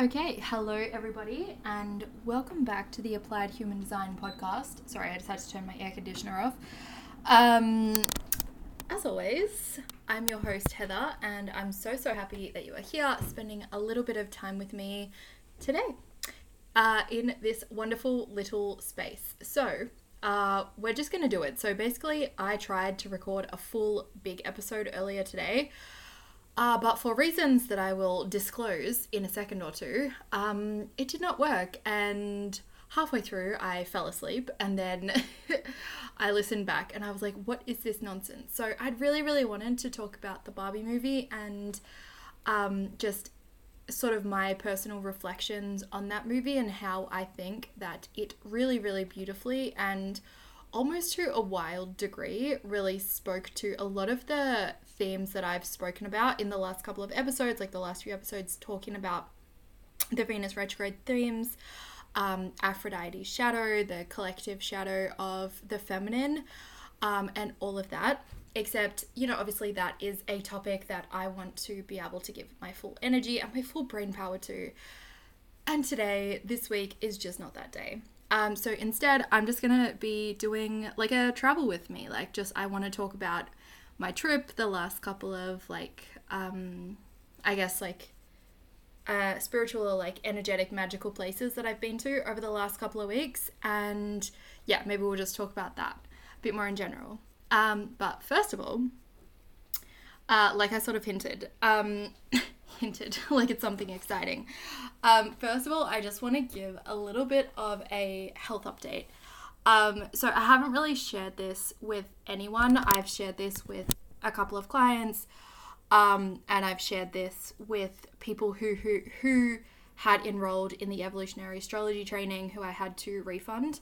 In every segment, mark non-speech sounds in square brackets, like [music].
Okay, hello everybody, and welcome back to the Applied Human Design podcast. Sorry, I just had to turn my air conditioner off. Um, as always, I'm your host Heather, and I'm so so happy that you are here, spending a little bit of time with me today uh, in this wonderful little space. So, uh, we're just gonna do it. So basically, I tried to record a full big episode earlier today. Uh, but for reasons that I will disclose in a second or two, um, it did not work. And halfway through, I fell asleep. And then [laughs] I listened back and I was like, what is this nonsense? So I'd really, really wanted to talk about the Barbie movie and um, just sort of my personal reflections on that movie and how I think that it really, really beautifully and almost to a wild degree really spoke to a lot of the themes that I've spoken about in the last couple of episodes, like the last few episodes talking about the Venus retrograde themes, um, Aphrodite's shadow, the collective shadow of the feminine, um, and all of that. Except, you know, obviously that is a topic that I want to be able to give my full energy and my full brain power to. And today, this week, is just not that day. Um, so instead, I'm just gonna be doing like a travel with me. Like, just I want to talk about my trip, the last couple of like, um, I guess like uh, spiritual or like energetic magical places that I've been to over the last couple of weeks. And yeah, maybe we'll just talk about that a bit more in general. Um, but first of all, uh, like I sort of hinted, um, [laughs] hinted [laughs] like it's something exciting. Um, first of all, I just want to give a little bit of a health update. Um, so I haven't really shared this with anyone. I've shared this with a couple of clients, um, and I've shared this with people who who who had enrolled in the evolutionary astrology training who I had to refund.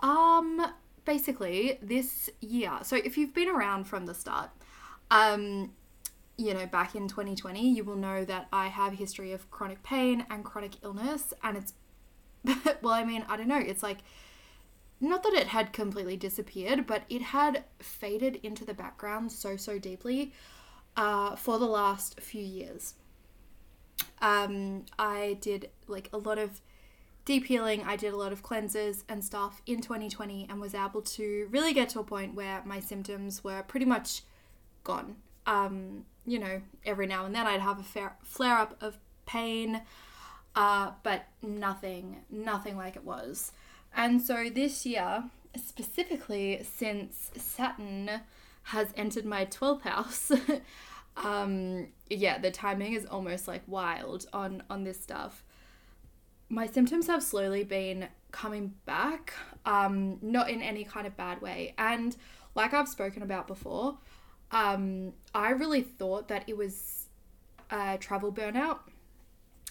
Um, basically, this year. So if you've been around from the start, um, you know, back in 2020, you will know that I have a history of chronic pain and chronic illness, and it's [laughs] well, I mean, I don't know, it's like not that it had completely disappeared, but it had faded into the background so, so deeply uh, for the last few years. Um, I did like a lot of deep healing, I did a lot of cleanses and stuff in 2020 and was able to really get to a point where my symptoms were pretty much gone. Um, you know, every now and then I'd have a flare up of pain, uh, but nothing, nothing like it was. And so this year, specifically since Saturn has entered my 12th house, [laughs] um, yeah, the timing is almost like wild on on this stuff. My symptoms have slowly been coming back, um, not in any kind of bad way. And like I've spoken about before, um, I really thought that it was a travel burnout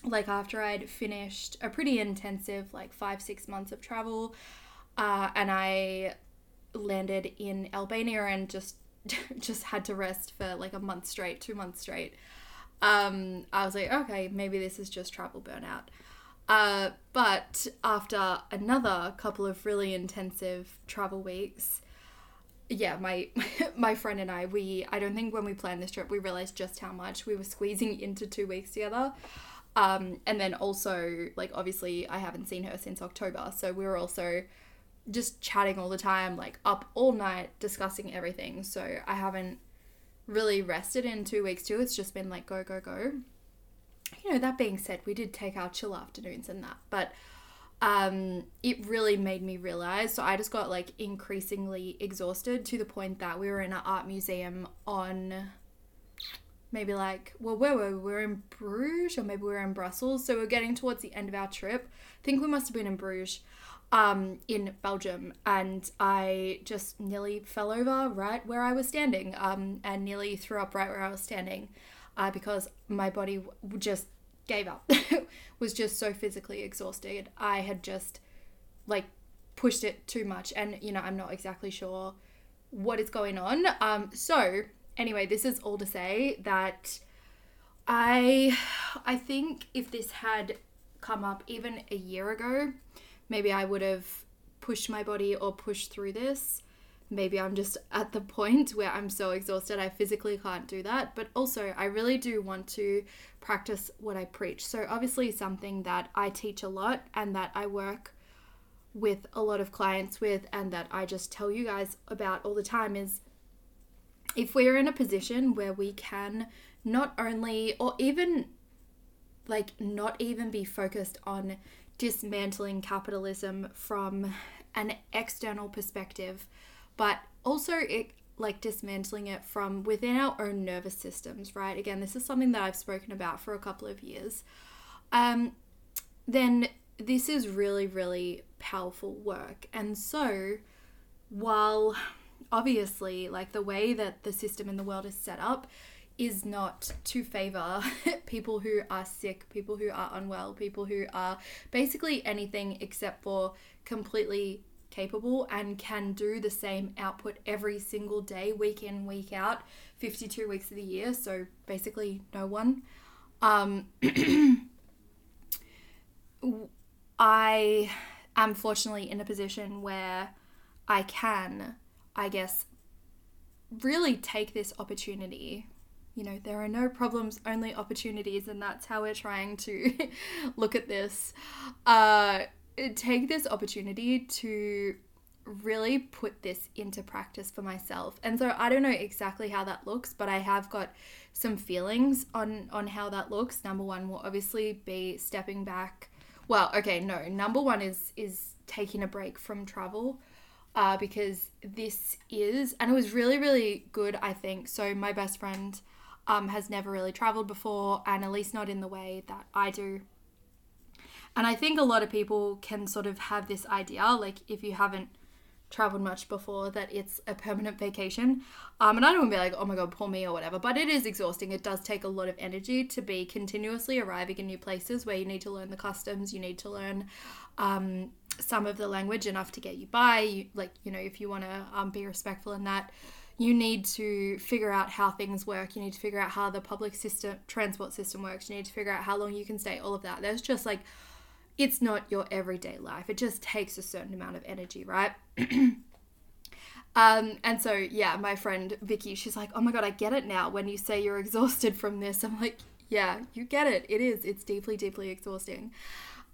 like after I'd finished a pretty intensive like five six months of travel, uh, and I landed in Albania and just [laughs] just had to rest for like a month straight, two months straight. Um, I was like, okay, maybe this is just travel burnout. Uh, but after another couple of really intensive travel weeks, yeah, my [laughs] my friend and I, we I don't think when we planned this trip we realized just how much we were squeezing into two weeks together. Um, and then also, like, obviously, I haven't seen her since October. So we were also just chatting all the time, like, up all night discussing everything. So I haven't really rested in two weeks, too. It's just been like, go, go, go. You know, that being said, we did take our chill afternoons and that. But um, it really made me realize. So I just got like increasingly exhausted to the point that we were in an art museum on maybe like well where were we? we were in Bruges or maybe we were in Brussels. So we're getting towards the end of our trip. I think we must have been in Bruges um, in Belgium. And I just nearly fell over right where I was standing um, and nearly threw up right where I was standing uh, because my body just gave up. [laughs] Was just so physically exhausted. I had just like pushed it too much. And you know I'm not exactly sure what is going on. Um so anyway, this is all to say that I I think if this had come up even a year ago, maybe I would have pushed my body or pushed through this. maybe I'm just at the point where I'm so exhausted I physically can't do that. But also, I really do want to practice what I preach. So, obviously, something that I teach a lot and that I work with a lot of clients with, and that I just tell you guys about all the time is if we're in a position where we can not only, or even like, not even be focused on dismantling capitalism from an external perspective but also it like dismantling it from within our own nervous systems, right? Again, this is something that I've spoken about for a couple of years. Um, then this is really, really powerful work. And so, while obviously, like the way that the system in the world is set up is not to favor [laughs] people who are sick, people who are unwell, people who are basically anything except for completely capable and can do the same output every single day, week in, week out, 52 weeks of the year. So basically, no one. Um, [clears throat] I am fortunately in a position where I can, I guess, really take this opportunity. You know, there are no problems, only opportunities, and that's how we're trying to [laughs] look at this. Uh, take this opportunity to really put this into practice for myself. And so I don't know exactly how that looks, but I have got some feelings on on how that looks. Number 1 will obviously be stepping back. Well, okay, no. Number 1 is is taking a break from travel. Uh, because this is, and it was really, really good, I think. So, my best friend um, has never really traveled before, and at least not in the way that I do. And I think a lot of people can sort of have this idea, like if you haven't traveled much before, that it's a permanent vacation. Um, and I don't want to be like, oh my god, poor me or whatever, but it is exhausting. It does take a lot of energy to be continuously arriving in new places where you need to learn the customs, you need to learn um, some of the language enough to get you by. You, like, you know, if you want to um, be respectful in that you need to figure out how things work. You need to figure out how the public system, transport system works. You need to figure out how long you can stay. All of that. There's just like it's not your everyday life. It just takes a certain amount of energy, right? [clears throat] um, and so, yeah, my friend Vicky, she's like, oh my God, I get it now when you say you're [laughs] exhausted from this. I'm like, yeah, you get it. It is. It's deeply, deeply exhausting.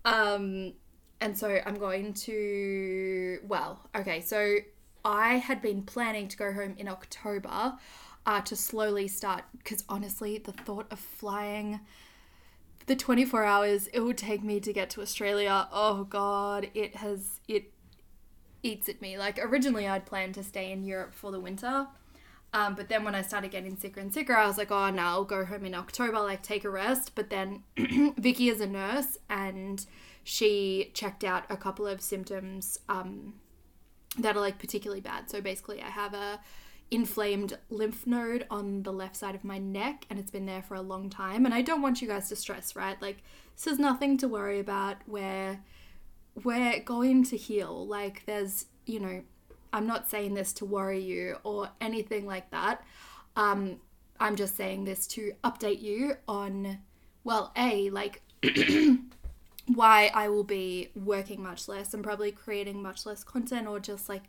Um, and so I'm going to, well, okay, so I had been planning to go home in October uh, to slowly start, because honestly, the thought of flying the 24 hours it would take me to get to Australia, oh god, it has it eats at me. Like originally I'd planned to stay in Europe for the winter. Um, but then when I started getting sicker and sicker, I was like, oh, no, I'll go home in October, like take a rest. But then [clears throat] Vicky is a nurse and she checked out a couple of symptoms um, that are like particularly bad. So basically, I have a inflamed lymph node on the left side of my neck and it's been there for a long time and I don't want you guys to stress, right? Like this is nothing to worry about. We're we're going to heal. Like there's, you know, I'm not saying this to worry you or anything like that. Um I'm just saying this to update you on well, A, like [clears throat] why I will be working much less and probably creating much less content or just like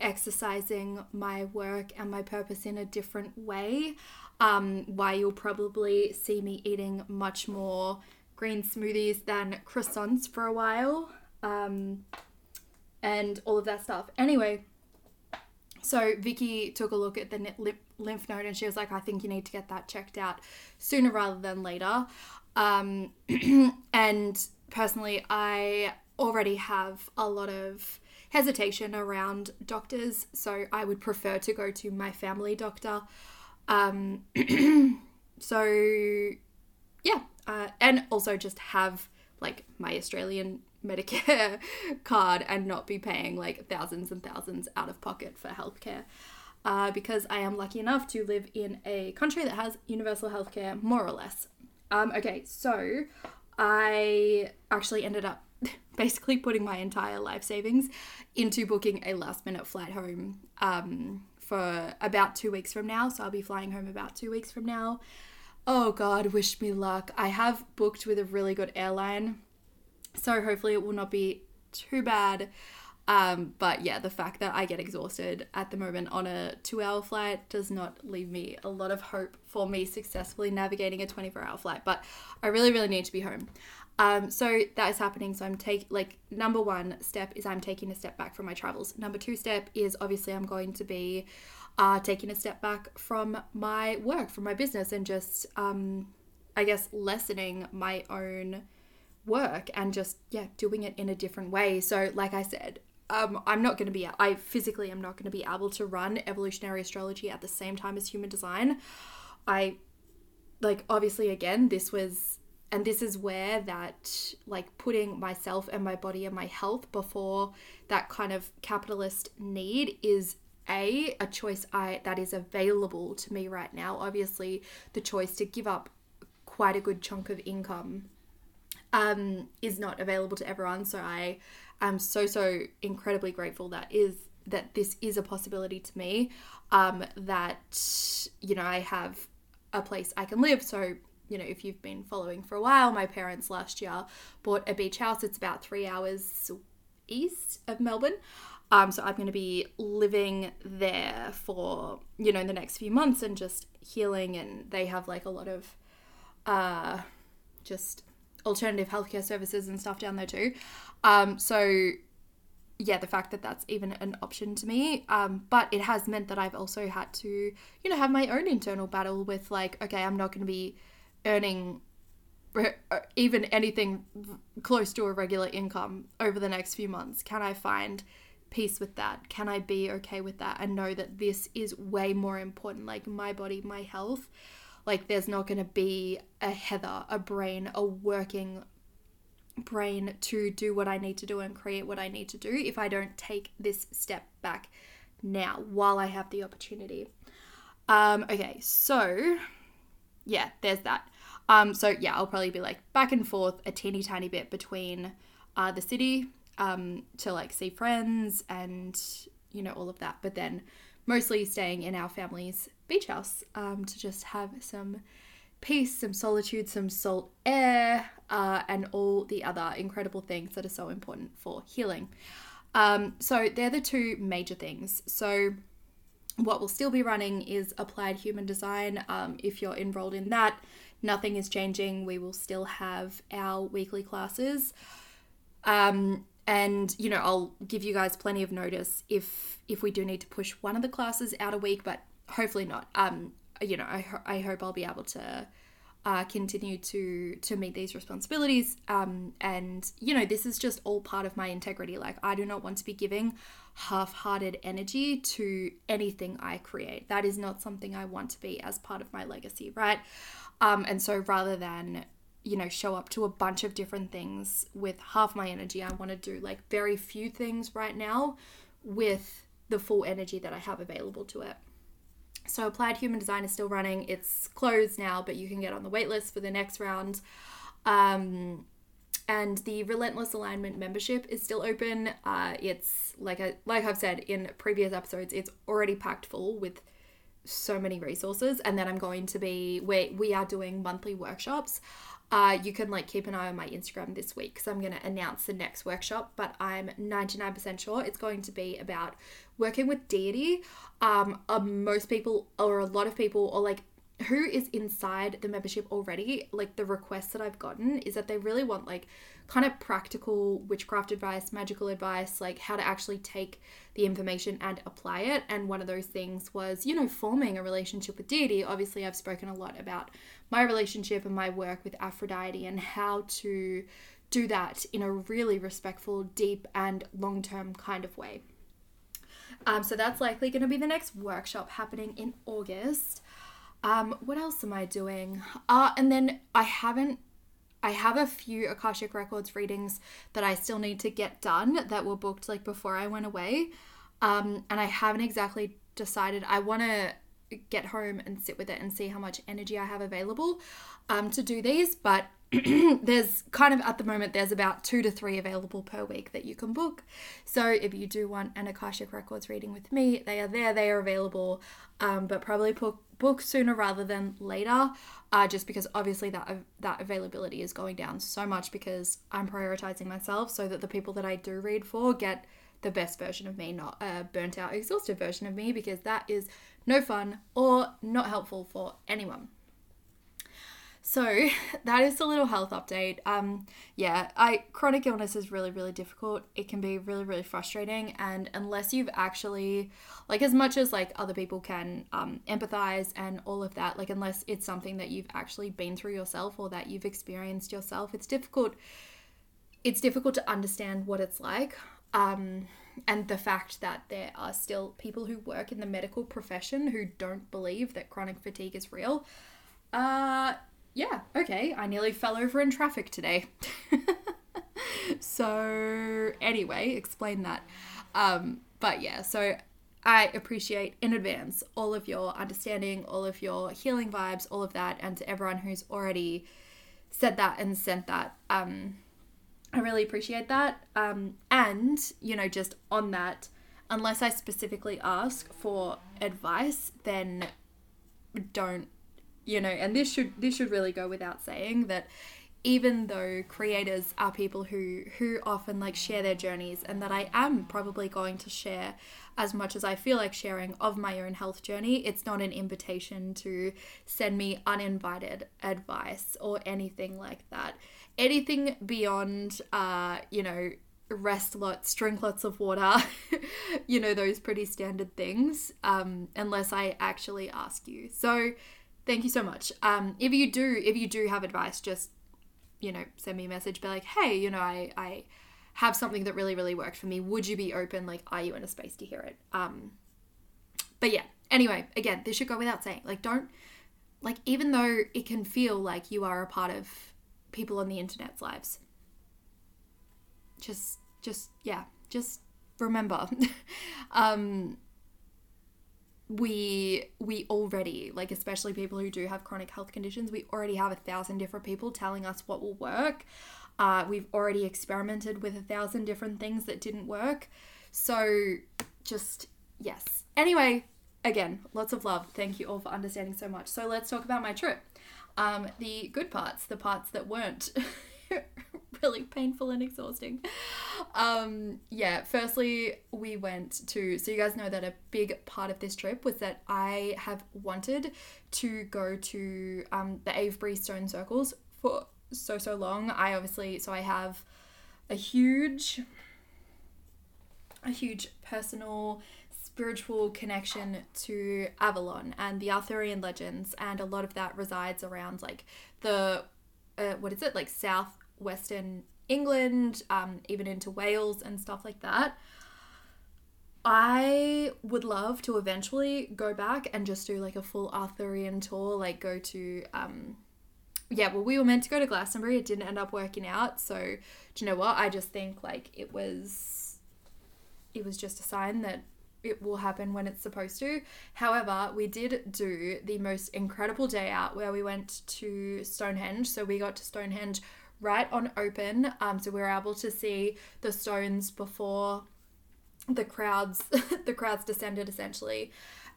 exercising my work and my purpose in a different way. Um, why you'll probably see me eating much more green smoothies than croissants for a while, um, and all of that stuff. Anyway, so Vicky took a look at the lymph node and she was like, I think you need to get that checked out sooner rather than later. Um, [clears throat] and personally, I already have a lot of hesitation around doctors, so I would prefer to go to my family doctor. Um, [clears throat] so, yeah, uh, and also just have like my Australian [laughs] Medicare card and not be paying like thousands and thousands out of pocket for healthcare. Uh, because I am lucky enough to live in a country that has universal healthcare, more or less. Um, okay, so I actually ended up [laughs] basically putting my entire life savings into booking a last minute flight home um, for about two weeks from now. So I'll be flying home about two weeks from now. Oh God, wish me luck. I have booked with a really good airline. So hopefully it will not be too bad. Um, but yeah, the fact that I get exhausted at the moment on a two hour flight does not leave me a lot of hope for me successfully navigating a 24 hour flight. But I really, really need to be home. Um, so that is happening. So I'm taking, like, number one step is I'm taking a step back from my travels. Number two step is obviously I'm going to be uh, taking a step back from my work, from my business, and just, um, I guess, lessening my own work and just, yeah, doing it in a different way. So, like I said, um, I'm not going to be, I physically am not going to be able to run evolutionary astrology at the same time as human design. I, like, obviously, again, this was and this is where that like putting myself and my body and my health before that kind of capitalist need is a a choice i that is available to me right now. Obviously the choice to give up quite a good chunk of income um is not available to everyone. So i am so so incredibly grateful that is that this is a possibility to me um that you know i have a place i can live. So you know, if you've been following for a while, my parents last year bought a beach house. It's about three hours east of Melbourne. Um, so I'm going to be living there for, you know, the next few months and just healing. And they have like a lot of uh, just alternative healthcare services and stuff down there too. Um, so yeah, the fact that that's even an option to me. Um, but it has meant that I've also had to, you know, have my own internal battle with like, okay, I'm not going to be earning uh, even anything close to a regular income over the next few months? Can I find peace with that? Can I be okay with that and know that this is way more important? Like my body, my health. Like there's not going to be a Heather, a brain, a working brain to do what I need to do and create what I need to do if I don't take this step back now while I have the opportunity. Um, okay, so yeah, there's that. Um, so yeah, I'll probably be like back and forth a teeny tiny bit between uh, the city um, to like see friends and you know all of that, but then mostly staying in our family's beach house um, to just have some peace, some solitude, some salt air, uh, and all the other incredible things that are so important for healing. Um, so they're the two major things. So what will still be running is applied human design. Um, if you're enrolled in that, nothing is changing. We will still have our weekly classes. Um, and you know, I'll give you guys plenty of notice if if we do need to push one of the classes out a week, but hopefully not. Um, you know, I, ho- I hope I'll be able to uh, continue to to meet these responsibilities. Um, and you know, this is just all part of my integrity. Like, I do not want to be giving half-hearted energy to anything I create. That is not something I want to be as part of my legacy, right? Um, and so rather than you know show up to a bunch of different things with half my energy, I want to do like very few things right now with the full energy that I have available to it. So Applied Human Design is still running. It's closed now, but you can get on the waitlist for the next round. Um, and the Relentless Alignment membership is still open. Uh, it's like I like I've said in previous episodes, it's already packed full with so many resources. And then I'm going to be we we are doing monthly workshops. Uh, you can like keep an eye on my Instagram this week because I'm going to announce the next workshop. But I'm 99% sure it's going to be about working with deity. Um, uh, most people or a lot of people or like who is inside the membership already, like the requests that I've gotten is that they really want like kind of practical witchcraft advice, magical advice, like how to actually take the information and apply it. And one of those things was, you know, forming a relationship with deity. Obviously, I've spoken a lot about my relationship and my work with Aphrodite and how to do that in a really respectful, deep, and long term kind of way. Um, so that's likely going to be the next workshop happening in August. Um, what else am I doing? Uh, and then I haven't I have a few Akashic Records readings that I still need to get done that were booked like before I went away. Um, and I haven't exactly decided. I want to get home and sit with it and see how much energy I have available um, to do these. But [clears throat] there's kind of at the moment there's about two to three available per week that you can book. So if you do want an Akashic Records reading with me, they are there, they are available, um, but probably book book sooner rather than later. Uh, just because obviously that that availability is going down so much because I'm prioritizing myself so that the people that I do read for get the best version of me, not a burnt out, exhausted version of me, because that is no fun or not helpful for anyone. So [laughs] that is a little health update. Um, yeah, I chronic illness is really really difficult. It can be really really frustrating, and unless you've actually like as much as like other people can um, empathize and all of that, like unless it's something that you've actually been through yourself or that you've experienced yourself, it's difficult. It's difficult to understand what it's like. Um, and the fact that there are still people who work in the medical profession who don't believe that chronic fatigue is real. Uh, yeah, okay, I nearly fell over in traffic today. [laughs] so, anyway, explain that. Um, but yeah, so I appreciate in advance all of your understanding, all of your healing vibes, all of that, and to everyone who's already said that and sent that. Um, I really appreciate that. Um, and, you know, just on that, unless I specifically ask for advice, then don't you know and this should this should really go without saying that even though creators are people who who often like share their journeys and that I am probably going to share as much as I feel like sharing of my own health journey it's not an invitation to send me uninvited advice or anything like that anything beyond uh you know rest lots drink lots of water [laughs] you know those pretty standard things um unless I actually ask you so thank you so much. Um, if you do, if you do have advice, just you know, send me a message. Be like, hey, you know, I I have something that really really worked for me. Would you be open? Like, are you in a space to hear it? Um, but yeah. Anyway, again, this should go without saying. Like, don't like even though it can feel like you are a part of people on the internet's lives. Just, just yeah, just remember. [laughs] um, we we already like especially people who do have chronic health conditions we already have a thousand different people telling us what will work uh, we've already experimented with a thousand different things that didn't work so just yes anyway again lots of love thank you all for understanding so much so let's talk about my trip um, the good parts the parts that weren't [laughs] really painful and exhausting. Um, yeah, firstly, we went to, so you guys know that a big part of this trip was that I have wanted to go to um, the Avebury Stone Circles for so, so long. I obviously, so I have a huge, a huge personal spiritual connection to Avalon and the Arthurian legends, and a lot of that resides around like the uh, what is it like southwestern England, um, even into Wales and stuff like that. I would love to eventually go back and just do like a full Arthurian tour, like go to um yeah, well we were meant to go to Glastonbury, it didn't end up working out. So, do you know what? I just think like it was it was just a sign that it will happen when it's supposed to. However, we did do the most incredible day out where we went to Stonehenge. So we got to Stonehenge right on open. Um, so we were able to see the stones before the crowds [laughs] the crowds descended essentially.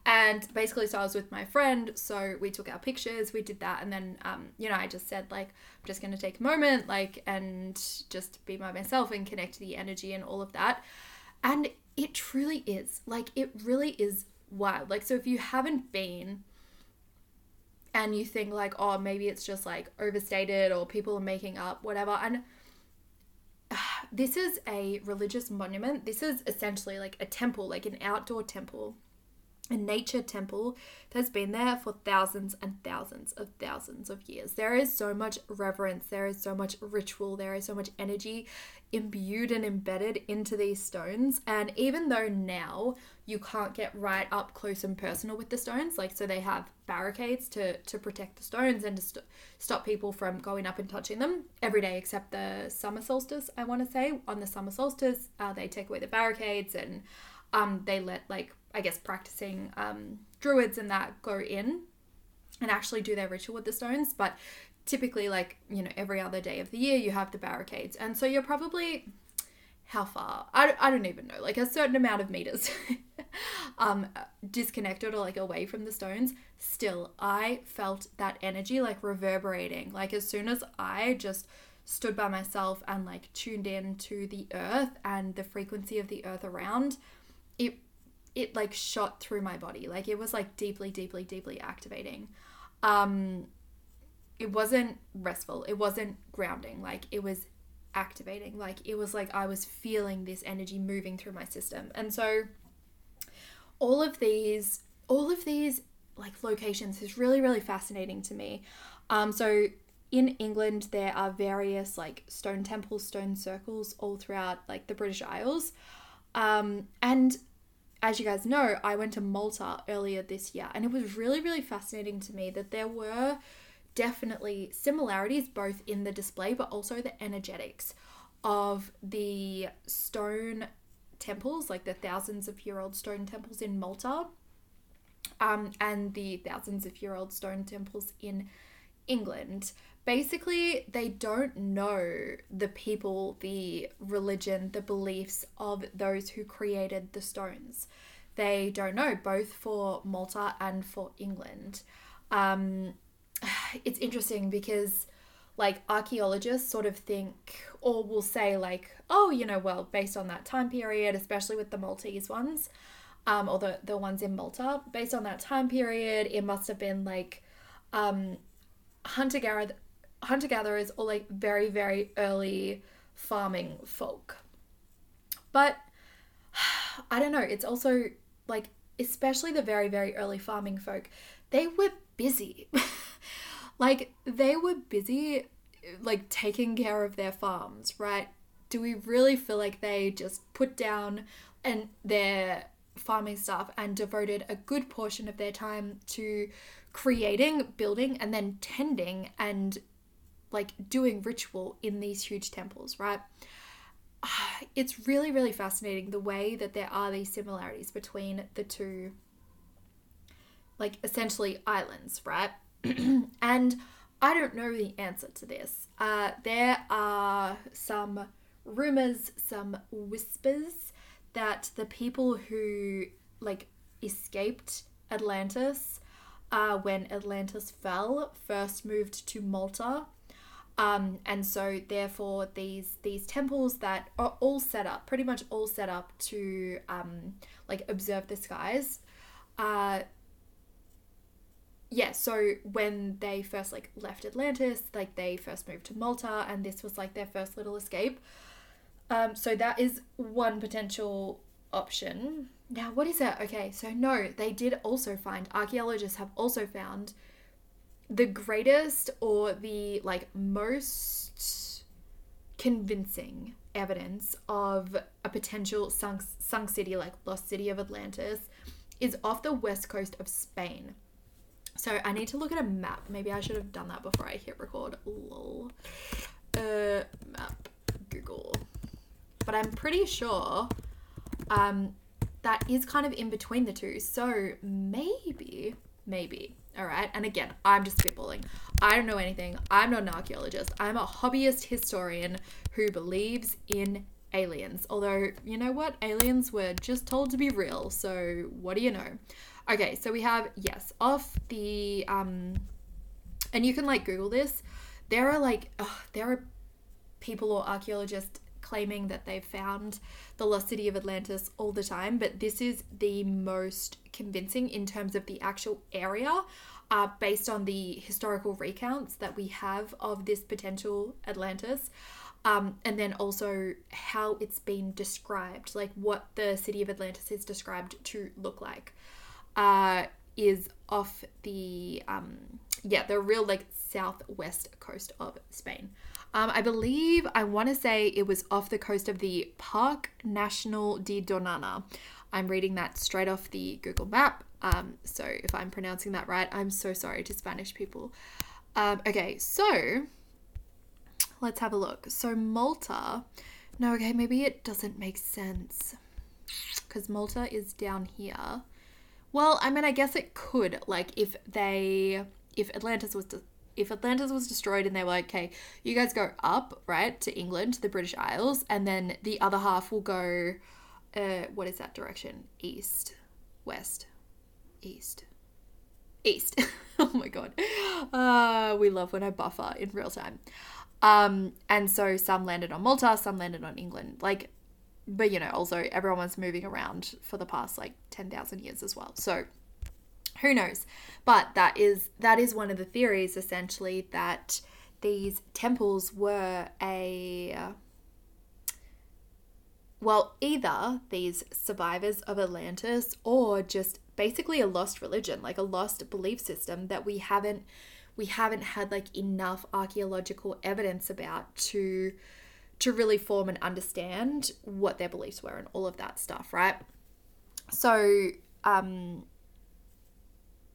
And basically, so I was with my friend, so we took our pictures, we did that, and then, um, you know, I just said, like, I'm just gonna take a moment, like, and just be by myself and connect to the energy and all of that. And it truly is, like, it really is wild. Like, so if you haven't been, and you think like oh maybe it's just like overstated or people are making up whatever and uh, [sighs] this is a religious monument. This is essentially like a temple like an outdoor temple a nature temple that's been there for thousands and thousands of thousands of years. There is so much reverence, there is so much ritual, there is so much energy imbued and embedded into these stones. And even though now you can't get right up close and personal with the stones, like so they have barricades to to protect the stones and to st- stop people from going up and touching them every day except the summer solstice. I want to say on the summer solstice, uh, they take away the barricades and um, they let like I guess practicing um, druids and that go in and actually do their ritual with the stones. But typically, like you know, every other day of the year, you have the barricades, and so you're probably how far? I, I don't even know like a certain amount of meters [laughs] um disconnected or like away from the stones. Still i felt that energy like reverberating. Like as soon as i just stood by myself and like tuned in to the earth and the frequency of the earth around, it it like shot through my body. Like it was like deeply, deeply, deeply activating. Um it wasn't restful. It wasn't grounding. Like it was activating. Like it was like I was feeling this energy moving through my system. And so all of these all of these like locations is really really fascinating to me. Um so in England there are various like stone temples, stone circles all throughout like the British Isles. Um and as you guys know, I went to Malta earlier this year and it was really really fascinating to me that there were definitely similarities both in the display but also the energetics of the stone temples, like the thousands of year old stone temples in Malta, um, and the thousands of year old stone temples in England. Basically, they don't know the people, the religion, the beliefs of those who created the stones. They don't know, both for Malta and for England. Um, [sighs] it's interesting because like archaeologists sort of think or will say like oh you know well based on that time period especially with the maltese ones um, or the, the ones in malta based on that time period it must have been like um, hunter gatherer hunter gatherers or like very very early farming folk but [sighs] i don't know it's also like especially the very very early farming folk they were busy [laughs] Like they were busy like taking care of their farms, right? Do we really feel like they just put down and their farming stuff and devoted a good portion of their time to creating, building, and then tending and like doing ritual in these huge temples, right? [sighs] It's really, really fascinating the way that there are these similarities between the two, like essentially islands, right? [clears throat] and I don't know the answer to this. Uh, there are some rumors, some whispers that the people who like escaped Atlantis uh, when Atlantis fell first moved to Malta. Um, and so therefore these these temples that are all set up pretty much all set up to um, like observe the skies uh, yeah, so when they first like left Atlantis, like they first moved to Malta, and this was like their first little escape. Um, so that is one potential option. Now, what is it? Okay, so no, they did also find archaeologists have also found the greatest or the like most convincing evidence of a potential sunk sunk city like lost city of Atlantis is off the west coast of Spain. So I need to look at a map. Maybe I should have done that before I hit record. Lol. Uh, map. Google. But I'm pretty sure um, that is kind of in between the two. So maybe, maybe. All right. And again, I'm just spitballing. I don't know anything. I'm not an archaeologist. I'm a hobbyist historian who believes in aliens. Although, you know what? Aliens were just told to be real. So what do you know? Okay, so we have, yes, off the, um, and you can like Google this. There are like, there are people or archaeologists claiming that they've found the lost city of Atlantis all the time, but this is the most convincing in terms of the actual area, uh, based on the historical recounts that we have of this potential Atlantis. Um, and then also how it's been described, like what the city of Atlantis is described to look like uh, is off the um, yeah the real like southwest coast of Spain. Um, I believe I want to say it was off the coast of the Parque National de Doñana. I'm reading that straight off the Google map. Um, so if I'm pronouncing that right, I'm so sorry to Spanish people. Um, okay, so let's have a look. So Malta, no, okay, maybe it doesn't make sense because Malta is down here. Well, I mean, I guess it could. Like, if they, if Atlantis was, de- if Atlantis was destroyed, and they were like, okay, you guys go up, right, to England, to the British Isles, and then the other half will go, uh, what is that direction? East, west, east, east. [laughs] oh my god, uh, we love when I buffer in real time. Um, and so some landed on Malta, some landed on England. Like, but you know, also everyone was moving around for the past like 10,000 years as well. So who knows? But that is that is one of the theories essentially that these temples were a well, either these survivors of Atlantis or just basically a lost religion, like a lost belief system that we haven't we haven't had like enough archaeological evidence about to to really form and understand what their beliefs were and all of that stuff, right? So, um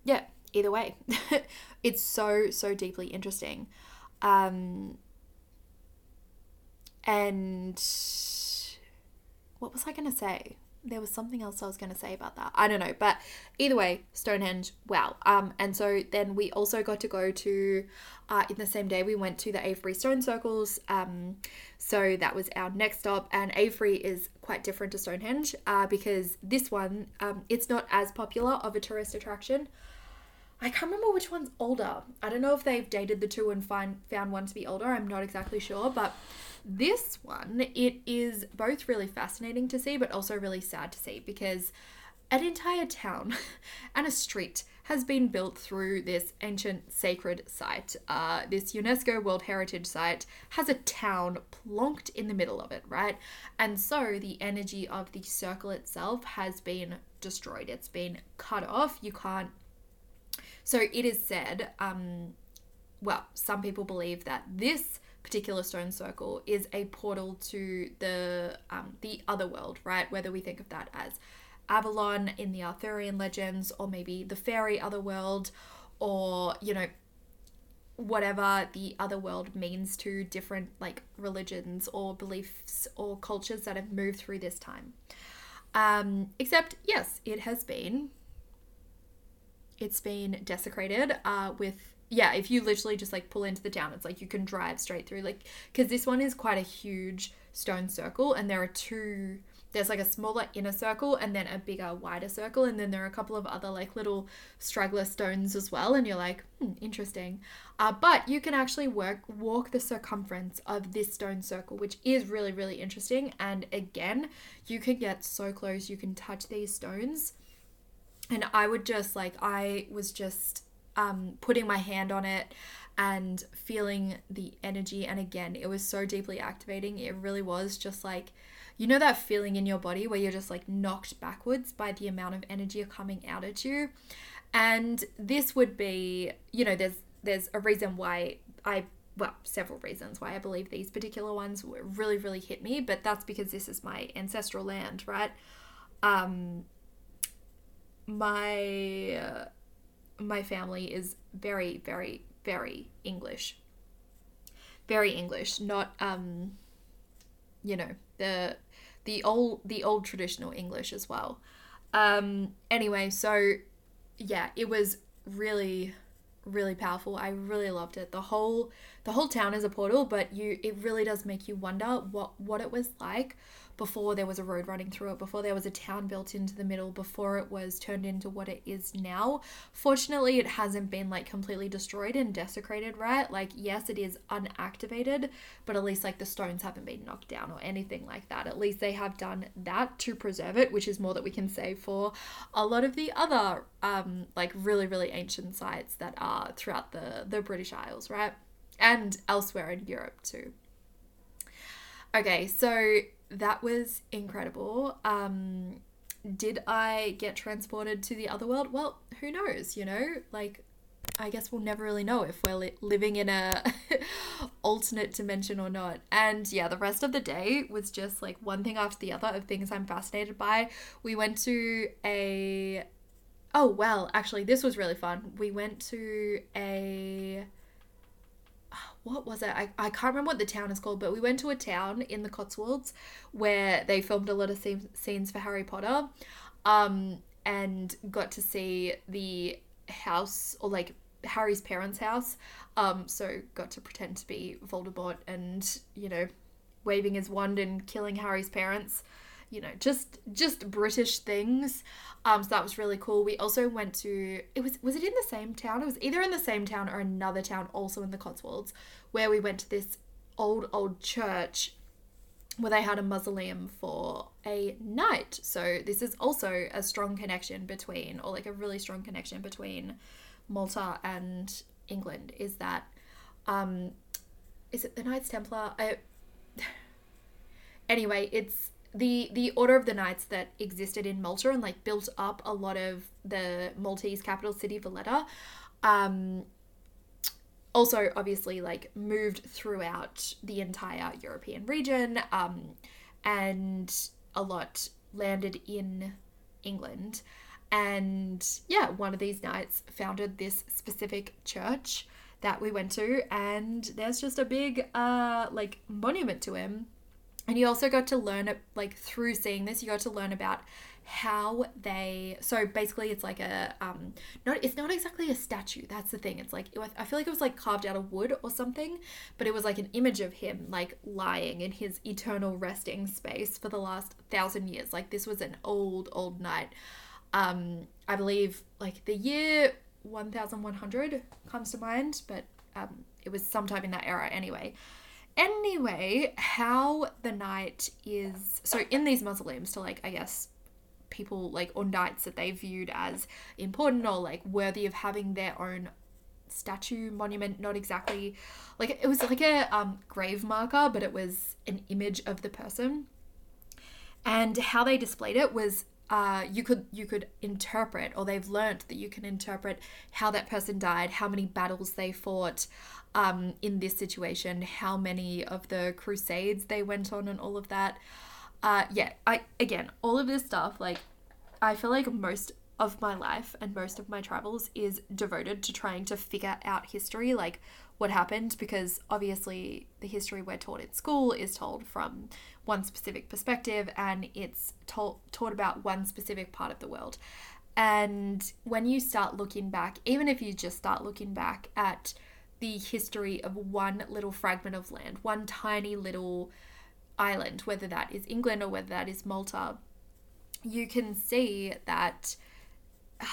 yeah, either way. [laughs] it's so so deeply interesting. Um and what was I going to say? There was something else I was going to say about that. I don't know, but either way, Stonehenge, wow. Um, and so then we also got to go to, uh, in the same day, we went to the Avebury Stone Circles. Um, so that was our next stop, and Avebury is quite different to Stonehenge, uh, because this one, um, it's not as popular of a tourist attraction. I can't remember which one's older. I don't know if they've dated the two and find found one to be older. I'm not exactly sure, but this one, it is both really fascinating to see, but also really sad to see because an entire town [laughs] and a street has been built through this ancient sacred site. Uh, this UNESCO World Heritage Site has a town plonked in the middle of it, right? And so the energy of the circle itself has been destroyed. It's been cut off. You can't. So it is said, um, well, some people believe that this particular stone circle is a portal to the um, the other world, right? Whether we think of that as Avalon in the Arthurian legends, or maybe the fairy other world, or you know whatever the other world means to different like religions or beliefs or cultures that have moved through this time. Um, except yes, it has been it's been desecrated uh, with yeah, if you literally just like pull into the town, it's like you can drive straight through. Like, because this one is quite a huge stone circle, and there are two. There's like a smaller inner circle and then a bigger, wider circle, and then there are a couple of other like little straggler stones as well. And you're like, hmm, interesting. Uh, but you can actually work walk the circumference of this stone circle, which is really really interesting. And again, you can get so close, you can touch these stones, and I would just like I was just um, putting my hand on it and feeling the energy. And again, it was so deeply activating. It really was just like, you know, that feeling in your body where you're just like knocked backwards by the amount of energy coming out at you. And this would be, you know, there's there's a reason why I well, several reasons why I believe these particular ones really, really hit me, but that's because this is my ancestral land, right? Um, my uh, my family is very, very, very English. Very English, not um, you know the the old the old traditional English as well. Um, anyway, so yeah, it was really really powerful. I really loved it. The whole the whole town is a portal, but you it really does make you wonder what what it was like before there was a road running through it, before there was a town built into the middle, before it was turned into what it is now. Fortunately, it hasn't been like completely destroyed and desecrated, right? Like, yes, it is unactivated, but at least like the stones haven't been knocked down or anything like that. At least they have done that to preserve it, which is more that we can say for a lot of the other um like really really ancient sites that are throughout the the British Isles, right? And elsewhere in Europe too. Okay, so that was incredible. Um, did I get transported to the other world? Well, who knows, you know? Like, I guess we'll never really know if we're li- living in a [laughs] alternate dimension or not. And yeah, the rest of the day was just like one thing after the other of things I'm fascinated by. We went to a Oh, well, actually this was really fun. We went to a what was it? I, I can't remember what the town is called, but we went to a town in the Cotswolds where they filmed a lot of scenes for Harry Potter um, and got to see the house or like Harry's parents' house. Um, so got to pretend to be Voldemort and, you know, waving his wand and killing Harry's parents you know just just british things um so that was really cool we also went to it was was it in the same town it was either in the same town or another town also in the cotswolds where we went to this old old church where they had a mausoleum for a knight. So this is also a strong connection between, or like a really strong connection between Malta and England. Is that, um, is it the Knights Templar? I, [sighs] anyway, it's the the Order of the Knights that existed in Malta and like built up a lot of the Maltese capital city Valletta. Um, also obviously like moved throughout the entire European region um, and a lot landed in England. And yeah, one of these knights founded this specific church that we went to, and there's just a big uh like monument to him. And you also got to learn it like through seeing this, you got to learn about how they so basically it's like a um not it's not exactly a statue that's the thing it's like it was, i feel like it was like carved out of wood or something but it was like an image of him like lying in his eternal resting space for the last thousand years like this was an old old knight um i believe like the year 1100 comes to mind but um it was sometime in that era anyway anyway how the knight is so in these mausoleums to like i guess people like or knights that they viewed as important or like worthy of having their own statue monument not exactly like it was like a um, grave marker but it was an image of the person. And how they displayed it was uh, you could you could interpret or they've learned that you can interpret how that person died how many battles they fought um, in this situation how many of the crusades they went on and all of that. Uh, yeah, I again, all of this stuff, like, I feel like most of my life and most of my travels is devoted to trying to figure out history, like what happened, because obviously the history we're taught in school is told from one specific perspective and it's told, taught about one specific part of the world. And when you start looking back, even if you just start looking back at the history of one little fragment of land, one tiny little island, whether that is England or whether that is Malta, you can see that [sighs]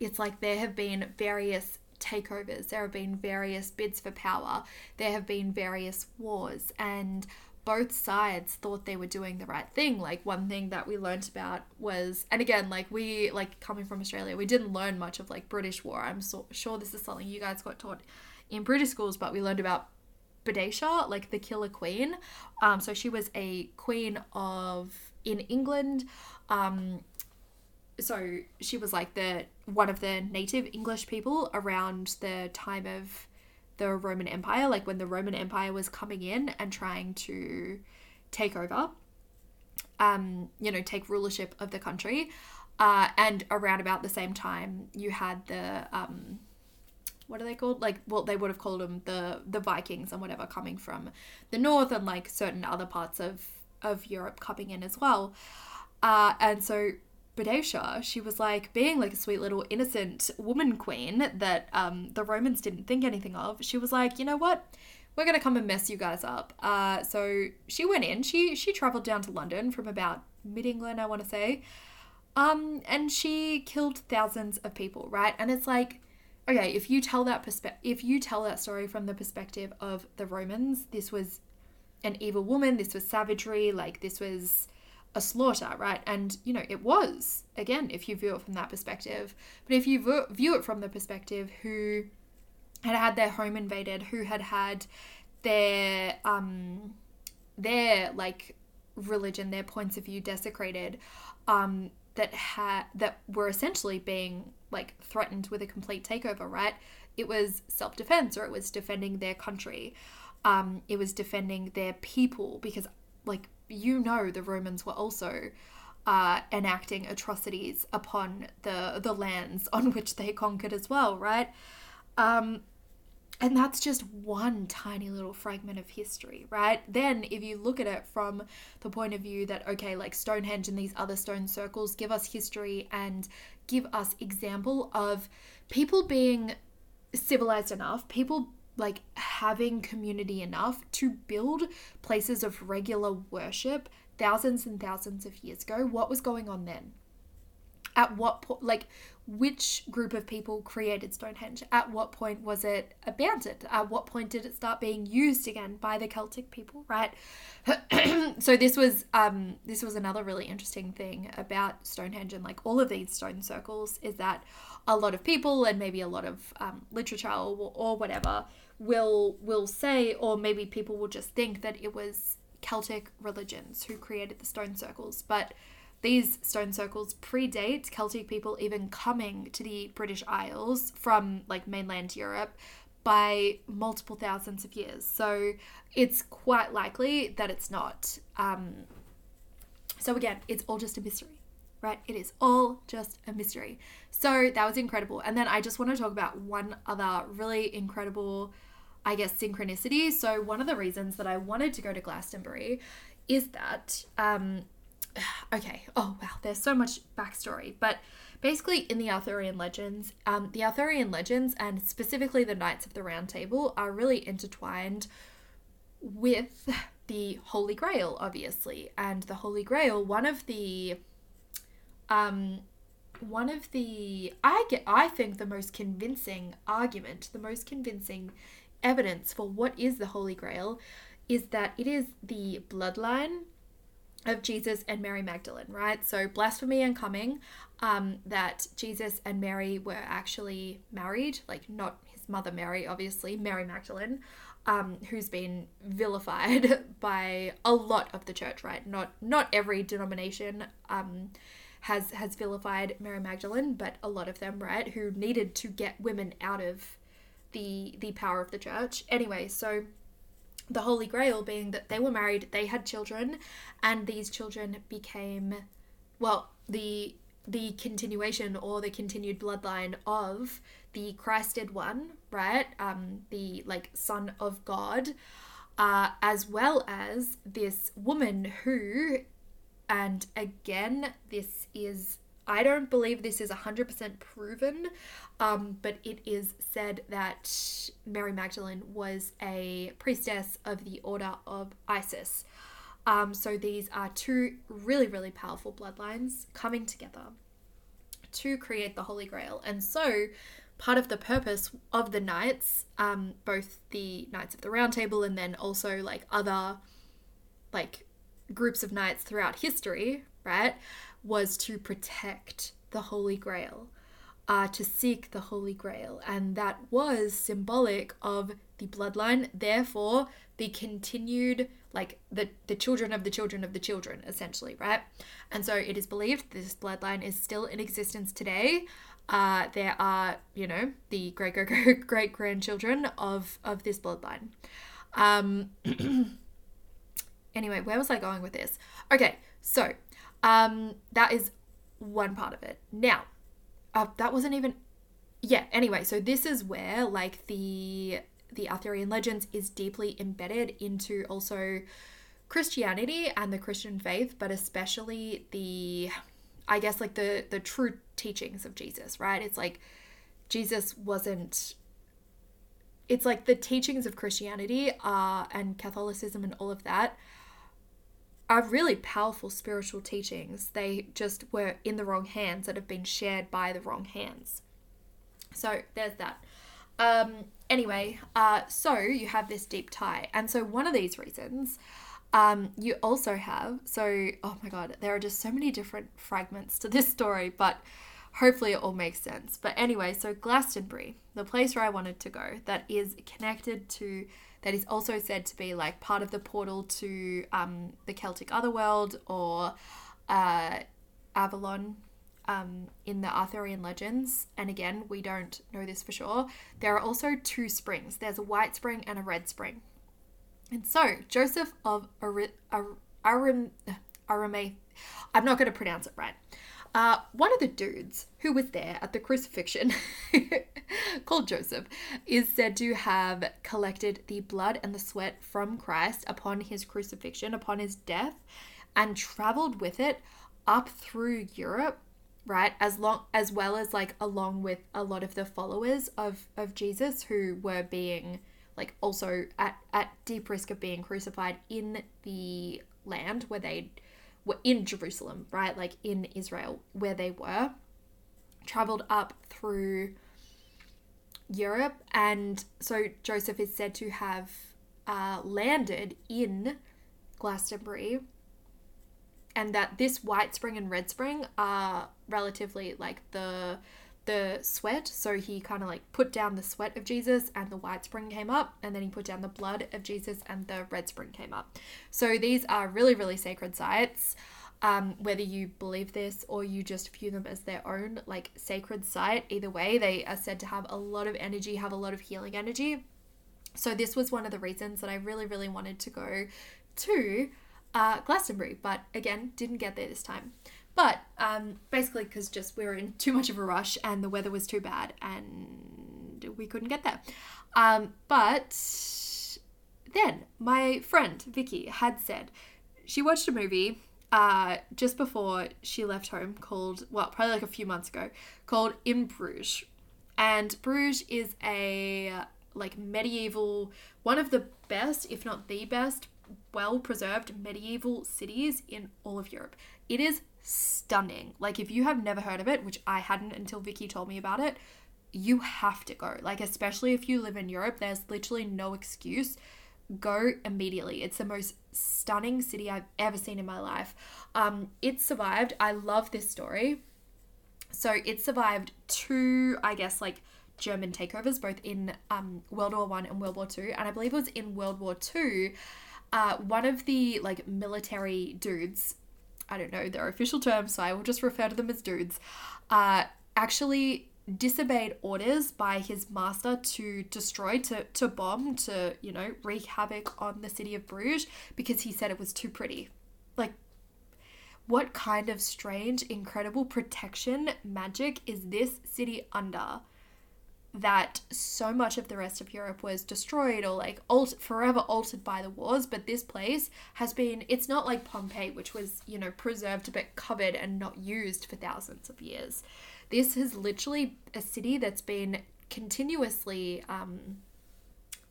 it's like there have been various takeovers, there have been various bids for power, there have been various wars, and both sides thought they were doing the right thing. Like one thing that we learned about was, and again, like we like coming from Australia, we didn't learn much of like British war. I'm so, sure this is something you guys got taught in British schools, but we learned about Boadicea, like the killer queen. Um, so she was a queen of in England. Um, so she was like the one of the native English people around the time of the Roman Empire, like when the Roman Empire was coming in and trying to take over, um, you know, take rulership of the country. Uh, and around about the same time, you had the um, what are they called? Like, well, they would have called them the the Vikings and whatever coming from the north and like certain other parts of of Europe coming in as well. Uh, and so Boadicea, she was like being like a sweet little innocent woman queen that um, the Romans didn't think anything of. She was like, you know what? We're gonna come and mess you guys up. Uh, so she went in. She she traveled down to London from about mid England, I want to say. Um, and she killed thousands of people, right? And it's like okay, if you tell that perspe- if you tell that story from the perspective of the Romans, this was an evil woman, this was savagery, like this was a slaughter, right? And you know, it was again if you view it from that perspective. But if you view it from the perspective who had had their home invaded, who had had their um their like religion, their points of view desecrated, um, that had that were essentially being like threatened with a complete takeover, right? It was self defense or it was defending their country. Um, it was defending their people because, like, you know, the Romans were also uh, enacting atrocities upon the the lands on which they conquered as well, right? Um, and that's just one tiny little fragment of history, right? Then, if you look at it from the point of view that, okay, like Stonehenge and these other stone circles give us history and give us example of people being civilized enough, people like having community enough to build places of regular worship thousands and thousands of years ago. What was going on then? at what point, like, which group of people created Stonehenge? At what point was it abandoned? At what point did it start being used again by the Celtic people, right? [clears throat] so this was um this was another really interesting thing about Stonehenge and like all of these stone circles is that a lot of people and maybe a lot of um, literature or, or whatever will will say or maybe people will just think that it was Celtic religions who created the stone circles, but these stone circles predate Celtic people even coming to the British Isles from like mainland Europe by multiple thousands of years. So it's quite likely that it's not. Um, so again, it's all just a mystery, right? It is all just a mystery. So that was incredible. And then I just want to talk about one other really incredible, I guess, synchronicity. So one of the reasons that I wanted to go to Glastonbury is that um, [sighs] okay, oh wow, there's so much backstory. But basically, in the Arthurian legends, um, the Arthurian legends and specifically the Knights of the Round Table are really intertwined with the Holy Grail, obviously. And the Holy Grail, one of the um one of the I get I think the most convincing argument, the most convincing evidence for what is the Holy Grail is that it is the bloodline of Jesus and Mary Magdalene, right? So, blasphemy and coming, um, that Jesus and Mary were actually married, like not his mother Mary, obviously, Mary Magdalene, um, who's been vilified [laughs] by a lot of the church, right? Not not every denomination um, has has vilified Mary Magdalene, but a lot of them, right, who needed to get women out of the the power of the church. Anyway, so the Holy Grail being that they were married, they had children, and these children became, well, the the continuation or the continued bloodline of the Christed one, right? Um, the like Son of God, uh, as well as this woman who, and again, this is I don't believe this is 100% proven, um, but it is said that Mary Magdalene was a priestess of the Order of Isis. Um, so these are two really, really powerful bloodlines coming together to create the Holy Grail. And so part of the purpose of the knights, um, both the Knights of the Round Table and then also like other like groups of knights throughout history, right, was to protect the Holy Grail, uh, to seek the Holy Grail. And that was symbolic of the bloodline, therefore, the continued, like the, the children of the children of the children, essentially, right? And so it is believed this bloodline is still in existence today. Uh, there are, you know, the great great great grandchildren of of this bloodline. Um, [clears throat] anyway, where was I going with this? Okay, so um, that is one part of it. Now, uh, that wasn't even. Yeah. Anyway, so this is where like the the Arthurian legends is deeply embedded into also Christianity and the Christian faith, but especially the, I guess like the the true teachings of Jesus. Right? It's like Jesus wasn't it's like the teachings of Christianity uh, and Catholicism and all of that are really powerful spiritual teachings. They just were in the wrong hands that have been shared by the wrong hands. So there's that. Um, anyway, uh, so you have this deep tie. And so one of these reasons, um, you also have, so, oh my God, there are just so many different fragments to this story, but hopefully it all makes sense. But anyway, so Glastonbury, the place where I wanted to go, that is connected to that is also said to be like part of the portal to um, the Celtic Otherworld or uh, Avalon um, in the Arthurian legends. And again, we don't know this for sure. There are also two springs there's a white spring and a red spring. And so, Joseph of Arim, Arim, Arame, I'm not going to pronounce it right. Uh, one of the dudes who was there at the crucifixion, [laughs] called Joseph, is said to have collected the blood and the sweat from Christ upon his crucifixion, upon his death, and traveled with it up through Europe, right? As long as well as like along with a lot of the followers of of Jesus who were being like also at at deep risk of being crucified in the land where they were in Jerusalem, right? Like in Israel, where they were. traveled up through Europe, and so Joseph is said to have uh, landed in Glastonbury, and that this white spring and red spring are relatively like the the sweat. So he kind of like put down the sweat of Jesus, and the white spring came up, and then he put down the blood of Jesus, and the red spring came up. So these are really really sacred sites. Um, whether you believe this or you just view them as their own like sacred site, either way, they are said to have a lot of energy, have a lot of healing energy. So this was one of the reasons that I really, really wanted to go to uh, Glastonbury, but again, didn't get there this time. But um, basically, because just we were in too much of a rush and the weather was too bad and we couldn't get there. Um, but then my friend Vicky had said she watched a movie uh, just before she left home called, well, probably like a few months ago, called In Bruges. And Bruges is a like medieval, one of the best, if not the best, well preserved medieval cities in all of Europe. It is stunning. Like, if you have never heard of it, which I hadn't until Vicky told me about it, you have to go. Like, especially if you live in Europe, there's literally no excuse go immediately. It's the most stunning city I've ever seen in my life. Um, it survived. I love this story. So it survived two, I guess, like German takeovers, both in um, World War One and World War Two, and I believe it was in World War Two. Uh, one of the like military dudes, I don't know their official terms, so I will just refer to them as dudes. Uh, actually disobeyed orders by his master to destroy, to, to bomb, to, you know, wreak havoc on the city of Bruges because he said it was too pretty. Like, what kind of strange, incredible protection magic is this city under? That so much of the rest of Europe was destroyed or like alt- forever altered by the wars, but this place has been, it's not like Pompeii, which was, you know, preserved but covered and not used for thousands of years. This is literally a city that's been continuously um,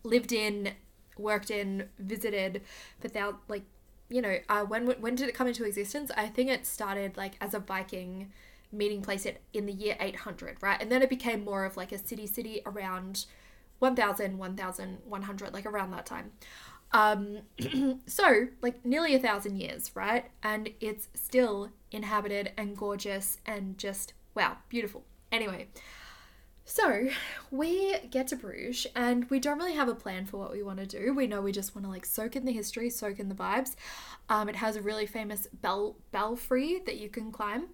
lived in, worked in, visited without like you know uh, when when did it come into existence? I think it started like as a Viking meeting place it in the year 800, right? And then it became more of like a city city around 1000, 1100, like around that time. Um, [clears throat] so, like nearly a thousand years, right? And it's still inhabited and gorgeous and just Wow, beautiful. Anyway, so we get to Bruges and we don't really have a plan for what we want to do. We know we just want to like soak in the history, soak in the vibes. Um, it has a really famous bell belfry that you can climb.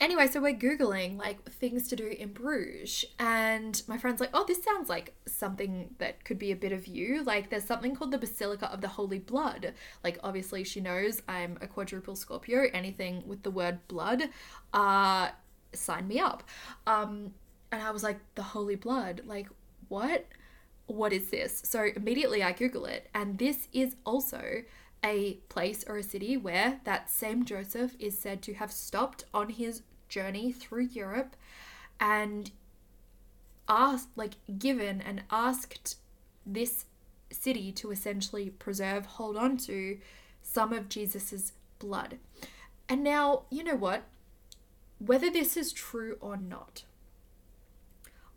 Anyway, so we're Googling like things to do in Bruges, and my friend's like, oh, this sounds like something that could be a bit of you. Like, there's something called the Basilica of the Holy Blood. Like, obviously, she knows I'm a quadruple Scorpio. Anything with the word blood, uh, sign me up. Um, and I was like, the Holy Blood? Like, what? What is this? So immediately I Google it, and this is also a place or a city where that same Joseph is said to have stopped on his journey through Europe and asked, like, given and asked this city to essentially preserve, hold on to some of Jesus's blood. And now, you know what? Whether this is true or not,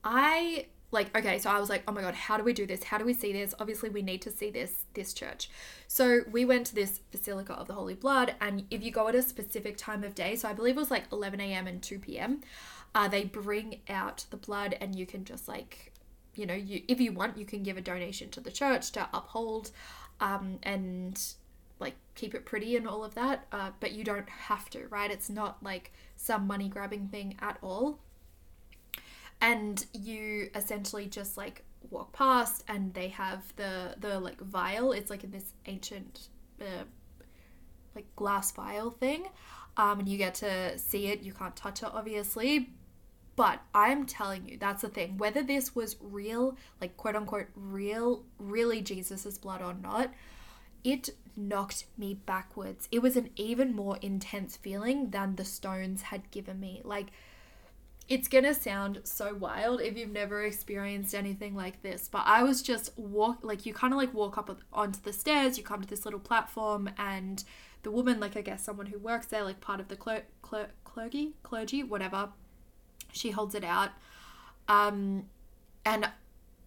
I like okay so i was like oh my god how do we do this? How do we see this? Obviously we need to see this this church. So we went to this basilica of the holy blood and if you go at a specific time of day so i believe it was like 11 a.m and 2 p.m uh, they bring out the blood and you can just like you know you if you want you can give a donation to the church to uphold um, and like keep it pretty and all of that uh, but you don't have to right? It's not like some money grabbing thing at all and you essentially just like walk past and they have the the like vial. It's like in this ancient uh, like glass vial thing. Um, and you get to see it. You can't touch it obviously. But i'm telling you that's the thing. Whether this was real like quote unquote real really jesus's blood or not it knocked me backwards. It was an even more intense feeling than the stones had given me. Like it's gonna sound so wild if you've never experienced anything like this but i was just walk like you kind of like walk up onto the stairs you come to this little platform and the woman like i guess someone who works there like part of the clerk clerk clergy, clergy, whatever. She holds it out. Um, and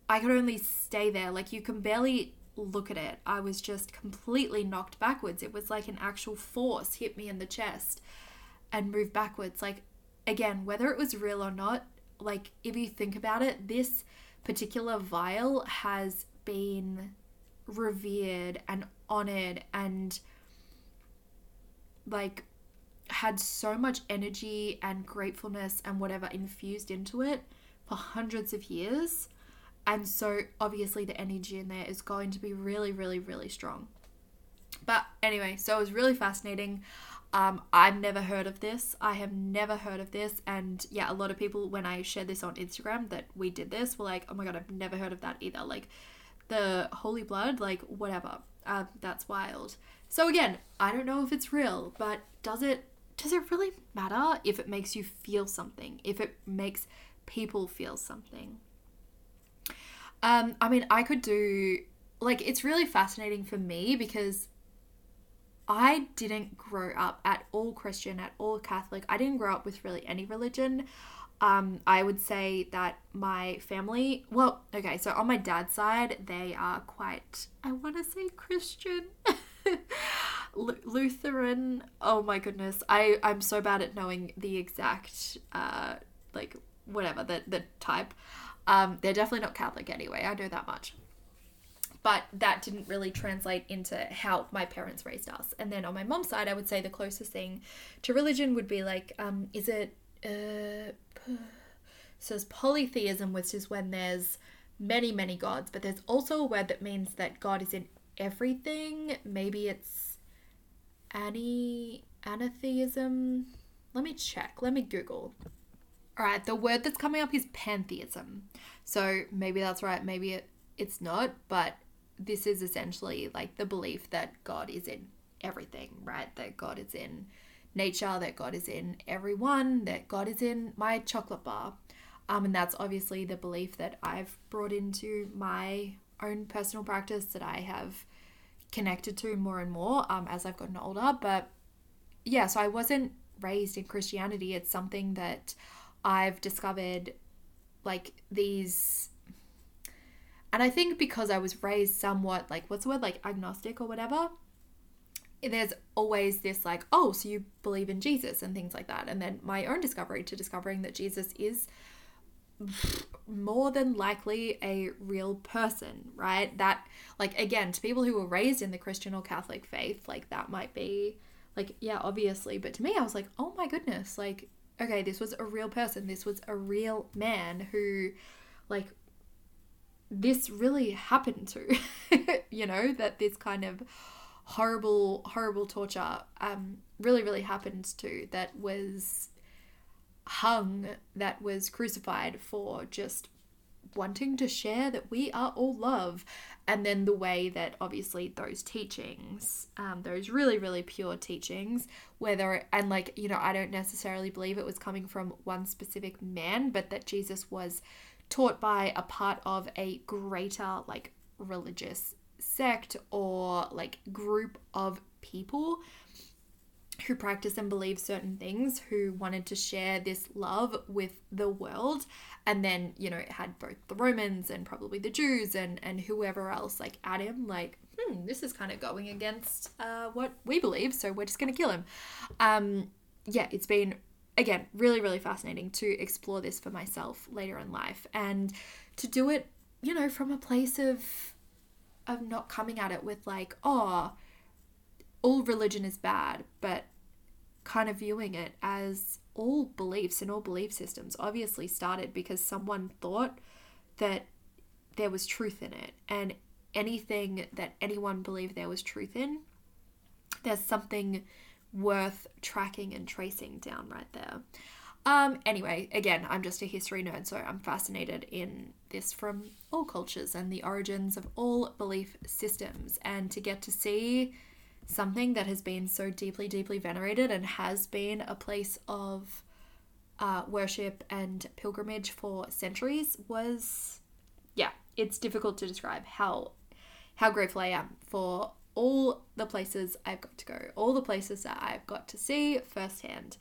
I could only stay there. Like you can barely look at it. I was just completely knocked backwards. It was like an actual force hit me in the chest and moved backwards. Like again, whether it was real or not, like if you think about it, this particular vial has been revered and honored and like had so much energy and gratefulness and whatever infused into it for hundreds of years. And so obviously the energy in there is going to be really, really, really strong. But anyway, so it was really fascinating. Um, I've never heard of this. I have never heard of this. And yeah, a lot of people, when I shared this on Instagram that we did this, were like, oh my God, I've never heard of that either. Like the holy blood, like whatever. Um, that's wild. So again, I don't know if it's real, but does it does it really matter if it makes you feel something? If it makes people feel something? Um, I mean, I could do like it's really fascinating for me because I didn't grow up at all Christian, at all Catholic. I didn't grow up with really any religion. Um, I would say that my family, well, okay, so on my dad's side, they are quite, I want to say Christian. [laughs] Lutheran. Oh my goodness. I, I'm so bad at knowing the exact, uh, like, whatever, the, the type. Um, they're definitely not Catholic anyway. I know that much but that didn't really translate into how my parents raised us. And then on my mom's side, I would say the closest thing to religion would be like, um, is it, uh, so it's polytheism, which is when there's many, many gods, but there's also a word that means that God is in everything. Maybe it's ani, anatheism. Let me check. Let me Google. All right, the word that's coming up is pantheism. So maybe that's right, maybe it, it's not, but this is essentially like the belief that God is in everything, right? That God is in nature, that God is in everyone, that God is in my chocolate bar. Um, and that's obviously the belief that I've brought into my own personal practice that I have connected to more and more um, as I've gotten older. But yeah, so I wasn't raised in Christianity. It's something that I've discovered like these and I think because I was raised somewhat like, what's the word, like agnostic or whatever, there's always this like, oh, so you believe in Jesus and things like that. And then my own discovery to discovering that Jesus is more than likely a real person, right? That, like, again, to people who were raised in the Christian or Catholic faith, like, that might be, like, yeah, obviously. But to me, I was like, oh my goodness, like, okay, this was a real person. This was a real man who, like, this really happened to, [laughs] you know, that this kind of horrible, horrible torture um, really, really happened to, that was hung, that was crucified for just wanting to share that we are all love. And then the way that obviously those teachings, um, those really, really pure teachings, whether, and like, you know, I don't necessarily believe it was coming from one specific man, but that Jesus was taught by a part of a greater like religious sect or like group of people who practice and believe certain things who wanted to share this love with the world and then you know it had both the romans and probably the jews and and whoever else like at him like hmm this is kind of going against uh, what we believe so we're just gonna kill him. Um yeah it's been again, really, really fascinating to explore this for myself later in life and to do it, you know, from a place of of not coming at it with like, oh, all religion is bad, but kind of viewing it as all beliefs and all belief systems obviously started because someone thought that there was truth in it. And anything that anyone believed there was truth in there's something worth tracking and tracing down right there. Um, anyway, again, I'm just a history nerd, so I'm fascinated in this from all cultures and the origins of all belief systems. And to get to see something that has been so deeply, deeply venerated and has been a place of uh, worship and pilgrimage for centuries was, yeah, it's difficult to describe how how grateful I am for all the places I've got to go, all the places that I've got to see firsthand.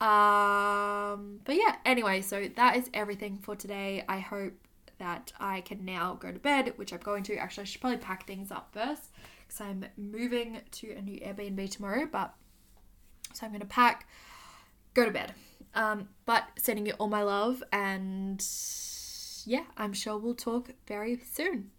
Um, but yeah, anyway, so that is everything for today. I hope that I can now go to bed, which I'm going to. Actually, I should probably pack things up first because I'm moving to a new Airbnb tomorrow. But so I'm going to pack, go to bed. Um, but sending you all my love, and yeah, I'm sure we'll talk very soon.